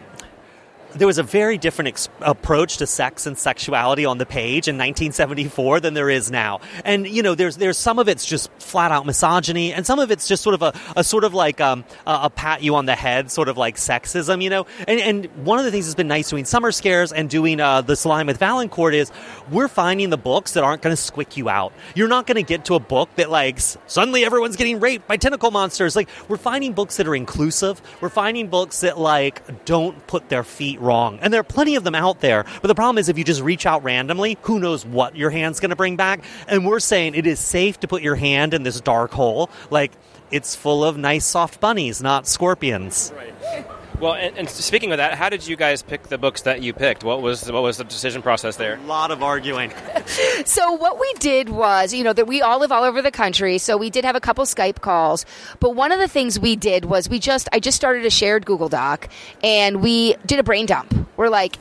there was a very different ex- approach to sex and sexuality on the page in 1974 than there is now. And you know, there's there's some of it's just flat out misogyny, and some of it's just sort of a, a sort of like um, a, a, pat you on the head, sort of like sexism. You know, and and one of the things that's been nice doing summer scares and doing uh, the Slime with Valancourt is we're finding the books that aren't going to squick you out. You're not going to get to a book that like suddenly everyone's getting raped by tentacle monsters. Like we're finding books that are inclusive. We're finding books that like don't put their feet wrong. And there are plenty of them out there. But the problem is if you just reach out randomly, who knows what your hand's going to bring back? And we're saying it is safe to put your hand in this dark hole. Like, it's full of nice soft bunnies, not scorpions. Right. Well, and, and, speaking of that, how did you guys pick the books that you picked? What was what was the decision process there? A lot of arguing. so what we did was, you know, that we all live all over the country, so we did have a couple Skype calls. But one of the things we did was we just I just started a shared Google Doc, and we did a brain dump. We're like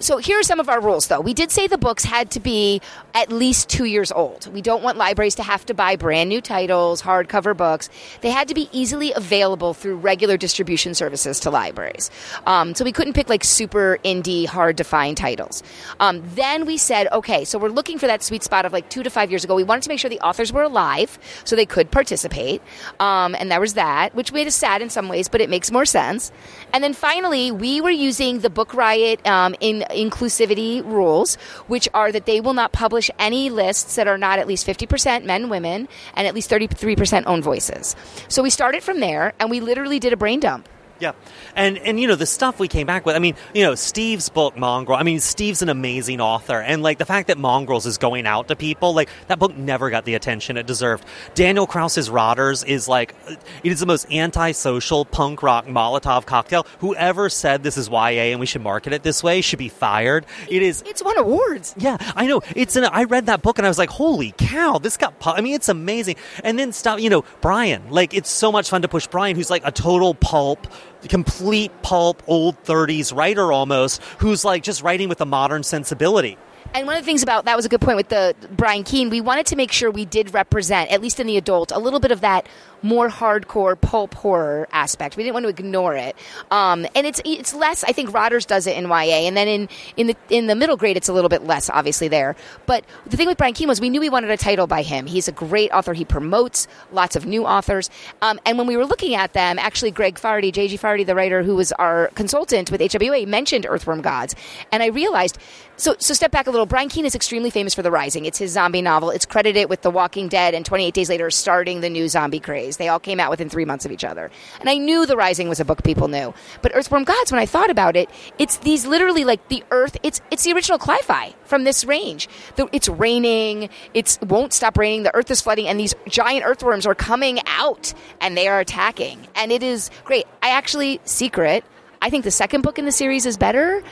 so here are some of our rules, though. We did say the books had to be at least two years old. We don't want libraries to have to buy brand new titles, hardcover books. They had to be easily available through regular distribution services to libraries. Um, so we couldn't pick like super indie, hard to find titles. Um, then we said, okay, so we're looking for that sweet spot of like two to five years ago. We wanted to make sure the authors were alive so they could participate. Um, and there was that, which made us sad in some ways, but it makes more sense. And then finally, we were using the Book Riot um, in inclusivity rules, which are that they will not publish any lists that are not at least 50% men, women, and at least 33% own voices. So we started from there, and we literally did a brain dump. Yeah, and and you know the stuff we came back with. I mean, you know Steve's book Mongrel. I mean, Steve's an amazing author, and like the fact that Mongrels is going out to people, like that book never got the attention it deserved. Daniel Kraus's Rotters is like it is the most antisocial punk rock Molotov cocktail. Whoever said this is YA and we should market it this way should be fired. It is. It's won awards. Yeah, I know. It's an. I read that book and I was like, holy cow, this got. I mean, it's amazing. And then stop. You know, Brian. Like it's so much fun to push Brian, who's like a total pulp complete pulp old 30s writer almost who's like just writing with a modern sensibility and one of the things about that was a good point with the Brian Keene. We wanted to make sure we did represent, at least in the adult, a little bit of that more hardcore pulp horror aspect. We didn't want to ignore it. Um, and it's it's less. I think Rotters does it in YA, and then in in the in the middle grade, it's a little bit less obviously there. But the thing with Brian Keene was we knew we wanted a title by him. He's a great author. He promotes lots of new authors. Um, and when we were looking at them, actually, Greg Faherty, J.G. Faherty, the writer who was our consultant with HWA, mentioned Earthworm Gods, and I realized. So so step back a little. Brian Keene is extremely famous for The Rising. It's his zombie novel. It's credited with The Walking Dead, and 28 Days Later, starting the new zombie craze. They all came out within three months of each other. And I knew The Rising was a book people knew. But Earthworm Gods, when I thought about it, it's these literally like the Earth. It's it's the original Cli-Fi from this range. The, it's raining. It won't stop raining. The Earth is flooding, and these giant earthworms are coming out and they are attacking. And it is great. I actually secret. I think the second book in the series is better,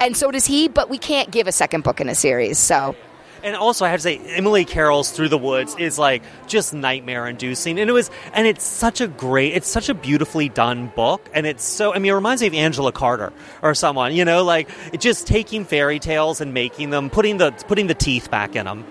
and so does he. But we can't give a second book in a series, so and also I have to say Emily Carroll's Through the Woods is like just nightmare inducing and it was and it's such a great it's such a beautifully done book and it's so I mean it reminds me of Angela Carter or someone you know like just taking fairy tales and making them putting the putting the teeth back in them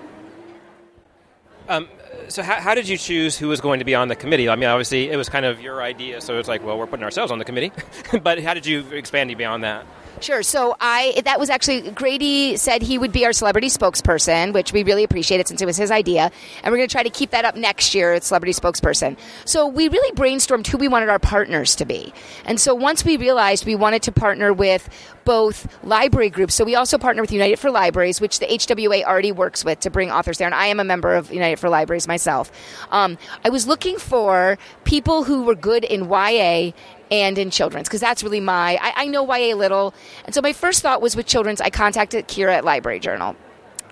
um, so how, how, did you choose who was going to be on the committee? I mean, obviously it was kind of your idea, so it's like, well, we're putting ourselves on the committee. but how did you expand beyond that? Sure. So I that was actually Grady said he would be our celebrity spokesperson, which we really appreciated since it was his idea, and we're going to try to keep that up next year. Celebrity spokesperson. So we really brainstormed who we wanted our partners to be, and so once we realized we wanted to partner with both library groups. So we also partner with United for Libraries, which the HWA already works with to bring authors there. And I am a member of United for Libraries myself. Um, I was looking for people who were good in YA and in children's because that's really my I, I know YA a little, and so my first thought was with children's. I contacted Kiera at Library Journal.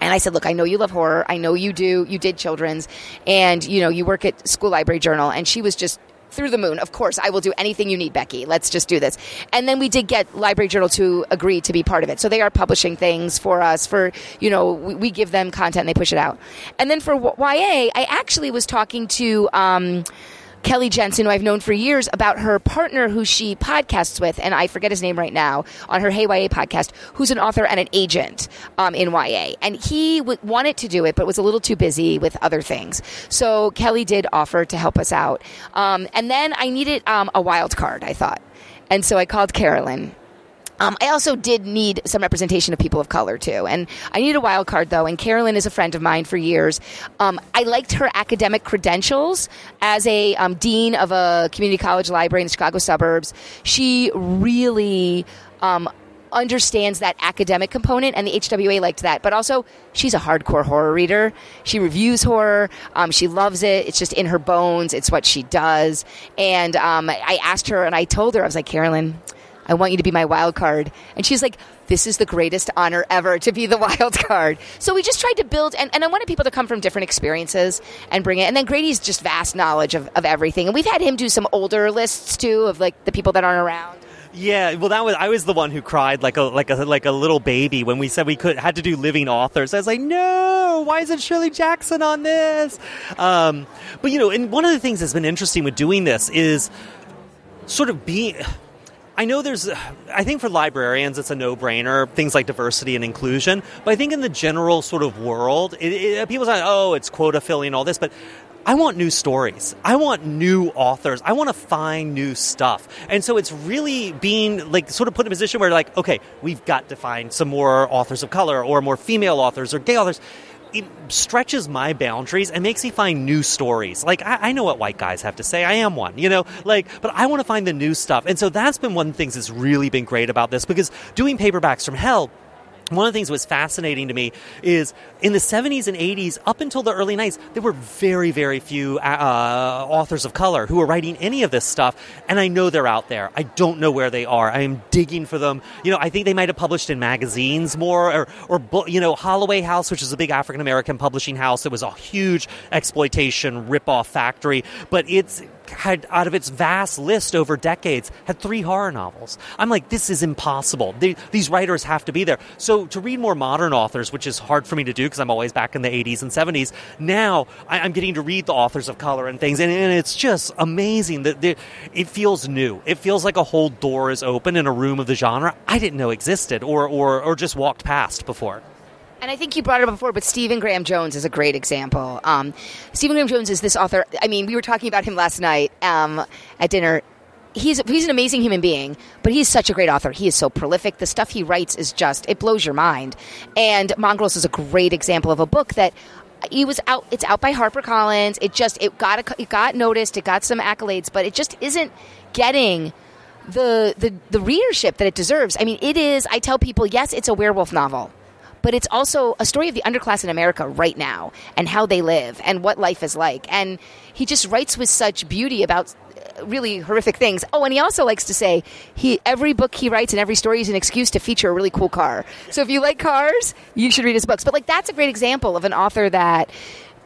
And I said, "Look, I know you love horror. I know you do. You did children's, and you know you work at School Library Journal." And she was just through the moon. Of course, I will do anything you need, Becky. Let's just do this. And then we did get Library Journal to agree to be part of it. So they are publishing things for us. For you know, we, we give them content and they push it out. And then for YA, I actually was talking to. Um, Kelly Jensen, who I've known for years, about her partner who she podcasts with, and I forget his name right now, on her Hey YA podcast, who's an author and an agent um, in YA. And he w- wanted to do it, but was a little too busy with other things. So Kelly did offer to help us out. Um, and then I needed um, a wild card, I thought. And so I called Carolyn um, I also did need some representation of people of color too, and I need a wild card though. And Carolyn is a friend of mine for years. Um, I liked her academic credentials as a um, dean of a community college library in the Chicago suburbs. She really um, understands that academic component, and the HWA liked that. But also, she's a hardcore horror reader. She reviews horror. Um, she loves it. It's just in her bones. It's what she does. And um, I asked her, and I told her, I was like, Carolyn I want you to be my wild card. And she's like, this is the greatest honor ever to be the wild card. So we just tried to build, and, and I wanted people to come from different experiences and bring it. And then Grady's just vast knowledge of, of everything. And we've had him do some older lists too of like the people that aren't around. Yeah, well, that was I was the one who cried like a like a like a little baby when we said we could had to do living authors. I was like, no, why isn't Shirley Jackson on this? Um, but you know, and one of the things that's been interesting with doing this is sort of being I know there's, I think for librarians it's a no brainer, things like diversity and inclusion, but I think in the general sort of world, it, it, people say, oh, it's quota filling, and all this, but I want new stories. I want new authors. I want to find new stuff. And so it's really being like sort of put in a position where like, okay, we've got to find some more authors of color or more female authors or gay authors it stretches my boundaries and makes me find new stories. Like I, I, know what white guys have to say. I am one, you know. Like, but I want to find the new stuff, and so that's been one of the things that's really been great about this because doing paperbacks from hell one of the things that was fascinating to me is in the 70s and 80s, up until the early 90s, there were very, very few uh, authors of color who were writing any of this stuff. And I know they're out there. I don't know where they are. I am digging for them. You know, I think they might have published in magazines more, or, or you know, Holloway House, which is a big African American publishing house. It was a huge exploitation ripoff factory, but it's had out of its vast list over decades had three horror novels. I'm like, this is impossible. They, these writers have to be there. So to read more modern authors, which is hard for me to do because I'm always back in the 80s and 70s. Now I, am getting to read the authors of color and things, and, and it's just amazing that it feels new. It feels like a whole door is open in a room of the genre I didn't know existed or or, or just walked past before. And I think you brought it up before, but Stephen Graham Jones is a great example. Um, Stephen Graham Jones is this author. I mean, we were talking about him last night um, at dinner. He's he's an amazing human being, but he's such a great author. He is so prolific. The stuff he writes is just it blows your mind. And Mongrels is a great example of a book that he was out. It's out by HarperCollins. It just it got a, it got noticed. It got some accolades, but it just isn't getting the the the readership that it deserves. I mean, it is. I tell people, yes, it's a werewolf novel but it's also a story of the underclass in America right now and how they live and what life is like. And he just writes with such beauty about uh, really horrific things. Oh, and he also likes to say he every book he writes and every story is an excuse to feature a really cool car. So if you like cars, you should read his books. But like that's a great example of an author that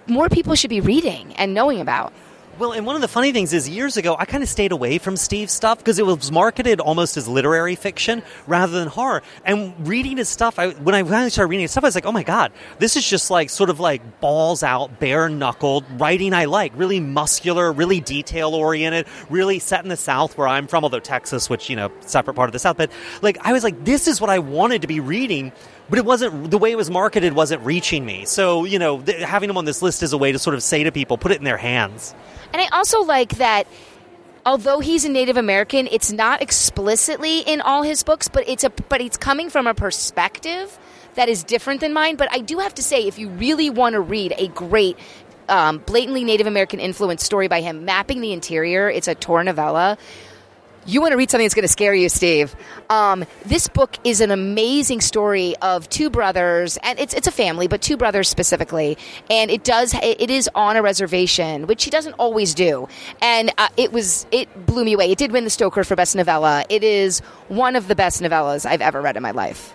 more people should be reading and knowing about. Well, and one of the funny things is years ago, I kind of stayed away from Steve's stuff because it was marketed almost as literary fiction rather than horror. And reading his stuff, I, when I finally started reading his stuff, I was like, oh my God, this is just like sort of like balls out, bare knuckled writing I like. Really muscular, really detail oriented, really set in the South where I'm from, although Texas, which, you know, separate part of the South. But like, I was like, this is what I wanted to be reading but it wasn't the way it was marketed wasn't reaching me. So you know th- having them on this list is a way to sort of say to people put it in their hands. And I also like that although he's a Native American, it's not explicitly in all his books, but it's a but it's coming from a perspective that is different than mine. But I do have to say, if you really want to read a great um, blatantly Native American influence story by him, mapping the interior, it's a Tor novella You want to read something that's going to scare you, Steve. Um, this book is an amazing story of two brothers, and it's it's a family, but two brothers specifically. And it does it is on a reservation, which he doesn't always do. And uh, it was it blew me away. It did win the Stoker for best novella. It is one of the best novellas I've ever read in my life.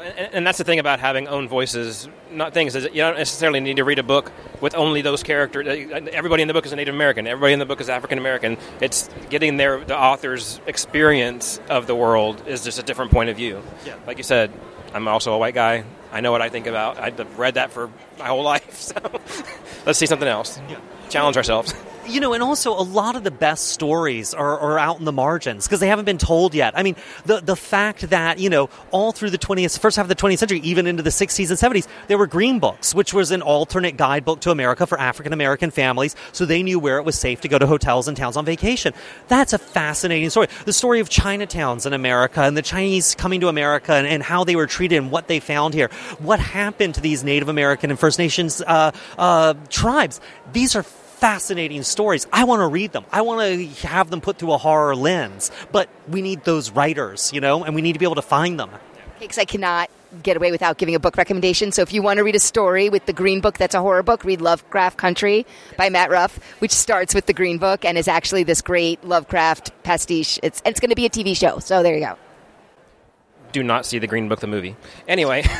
And, and, that's the thing about having own voices, not things. Is you don't necessarily need to read a book with only those characters. Uh, everybody in the book is a Native American. Everybody in the book is African American. It's getting their the author's experience of the world is just a different point of view. Yeah. Like you said, I'm also a white guy. I know what I think about. I've read that for my whole life. So let's see something else. Yeah. Challenge ourselves you know, and also a lot of the best stories are, are out in the margins because they haven't been told yet. I mean, the the fact that you know all through the 20th, first half of the 20th century, even into the 60s and 70s, there were green books, which was an alternate guidebook to America for African American families, so they knew where it was safe to go to hotels and towns on vacation. That's a fascinating story. The story of Chinatowns in America and the Chinese coming to America and, and how they were treated and what they found here. What happened to these Native American and First Nations uh, uh, tribes? These are fascinating stories. I want to read them. I want to have them put through a horror lens. But we need those writers, you know, and we need to be able to find them. Because I cannot get away without giving a book recommendation. So if you want to read a story with the Green Book that's a horror book, read Lovecraft Country by Matt Ruff, which starts with the Green Book and is actually this great Lovecraft pastiche. It's it's going to be a TV show. So there you go. Do not see the Green Book the movie. Anyway.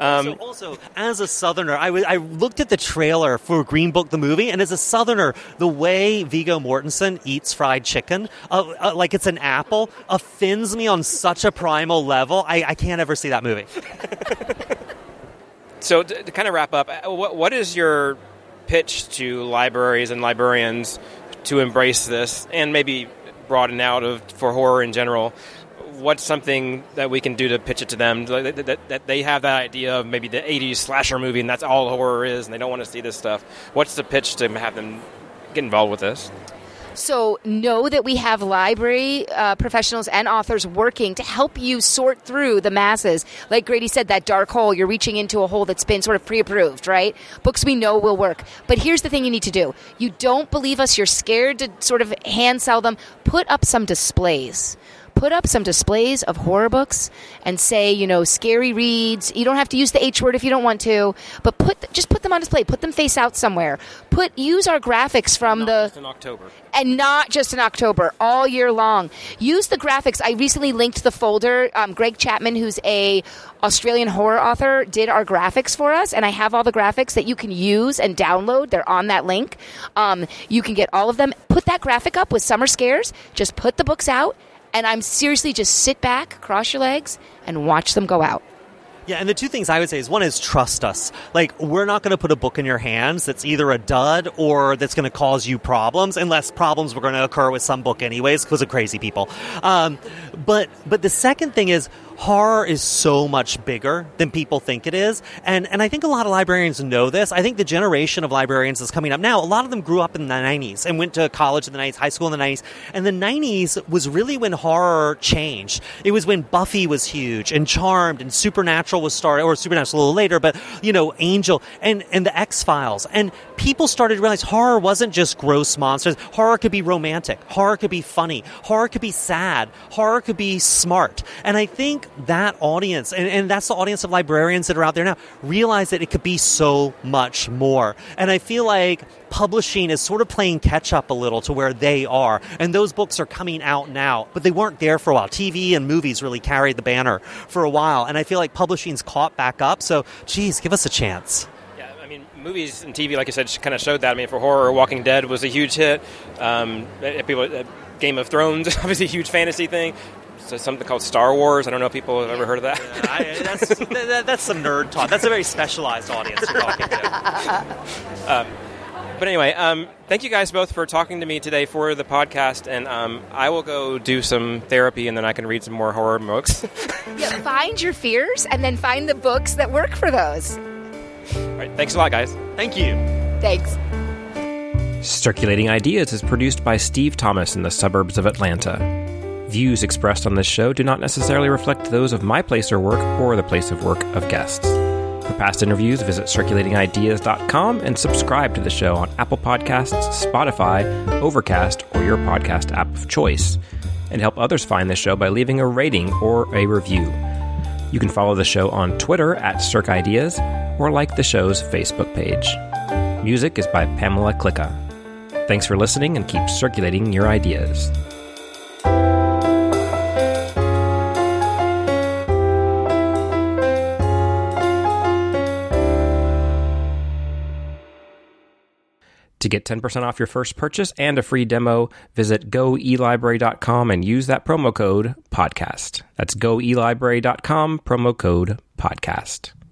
Um, also, also, as a Southerner, I, w- I looked at the trailer for Green Book the movie, and as a Southerner, the way Viggo Mortensen eats fried chicken, uh, uh, like it's an apple, offends me on such a primal level. I, I can't ever see that movie. so, to, to, kind of wrap up, uh, what, what is your pitch to libraries and librarians to embrace this, and maybe broaden out of for horror in general? What's something that we can do to pitch it to them that, that, that, they have that idea of maybe the 80s slasher movie and that's all horror is and they don't want to see this stuff what's the pitch to have them get involved with this so know that we have library uh, professionals and authors working to help you sort through the masses. Like Grady said, that dark hole, you're reaching into a hole that's been sort of pre approved, right? Books we know will work. But here's the thing you need to do you don't believe us, you're scared to sort of hand sell them. Put up some displays put up some displays of horror books and say, you know, scary reads. You don't have to use the H word if you don't want to, but put just put them on display. Put them face out somewhere. Put use our graphics from not the just in October and not just in October, all year long. Use the graphics. I recently linked the folder. Um, Greg Chapman, who's a Australian horror author, did our graphics for us, and I have all the graphics that you can use and download. They're on that link. Um, you can get all of them. Put that graphic up with summer scares. Just put the books out and I'm seriously just sit back, cross your legs, and watch them go out. Yeah, and the two things I would say is one is trust us. Like, we're not going to put a book in your hands that's either a dud or that's going to cause you problems, unless problems were going to occur with some book anyways because of crazy people. Um, but but the second thing is horror is so much bigger than people think it is. And, and I think a lot of librarians know this. I think the generation of librarians that's coming up now, a lot of them grew up in the 90s and went to college in the 90s, high school in the 90s. And the 90s was really when horror changed. It was when Buffy was huge and Charmed and Supernatural was started, or Supernatural a little later, but, you know, Angel and, and the X Files. And people started to realize horror wasn't just gross monsters. Horror could be romantic. Horror could be funny. Horror could be sad. Horror could be smart. And I think that audience, and, and that's the audience of librarians that are out there now, realize that it could be so much more. And I feel like publishing is sort of playing catch up a little to where they are. And those books are coming out now, but they weren't there for a while. TV and movies really carried the banner for a while. And I feel like publishing's caught back up. So, geez, give us a chance Yeah, I mean, movies and TV, like I said, kind of showed that. I mean, for horror, Walking Dead was a huge hit. Um, people, uh, Game of Thrones, obviously a huge fantasy thing something called Star Wars. I don't know if people have ever heard of that. Yeah, I, that's, that, that's some nerd talk. That's a very specialized audience you're talking to. Um, but anyway, um, thank you guys both for talking to me today for the podcast, and um, I will go do some therapy, and then I can read some more horror books. yeah, find your fears, and then find the books that work for those. All right, thanks a lot, guys. Thank you. Thanks. Circulating Ideas is produced by Steve Thomas in the suburbs of Atlanta. Views expressed on this show do not necessarily reflect those of my place or work or the place of work of guests. For past interviews, visit circulatingideas.com and subscribe to the show on Apple Podcasts, Spotify, Overcast, or your podcast app of choice. And help others find the show by leaving a rating or a review. You can follow the show on Twitter at CircIdeas or like the show's Facebook page. Music is by Pamela Klicka. Thanks for listening and keep circulating your ideas. To get 10% off your first purchase and a free demo, visit goelibrary.com and use that promo code podcast. That's goelibrary.com, promo code podcast.